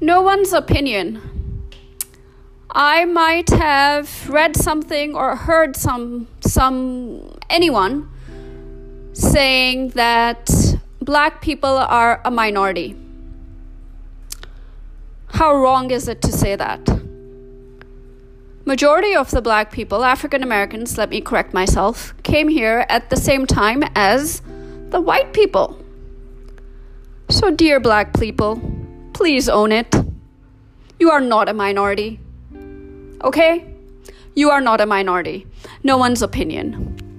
no one's opinion. I might have read something or heard some some anyone saying that black people are a minority. How wrong is it to say that? Majority of the black people, African Americans, let me correct myself, came here at the same time as the white people. So, dear black people, please own it. You are not a minority. Okay? You are not a minority. No one's opinion.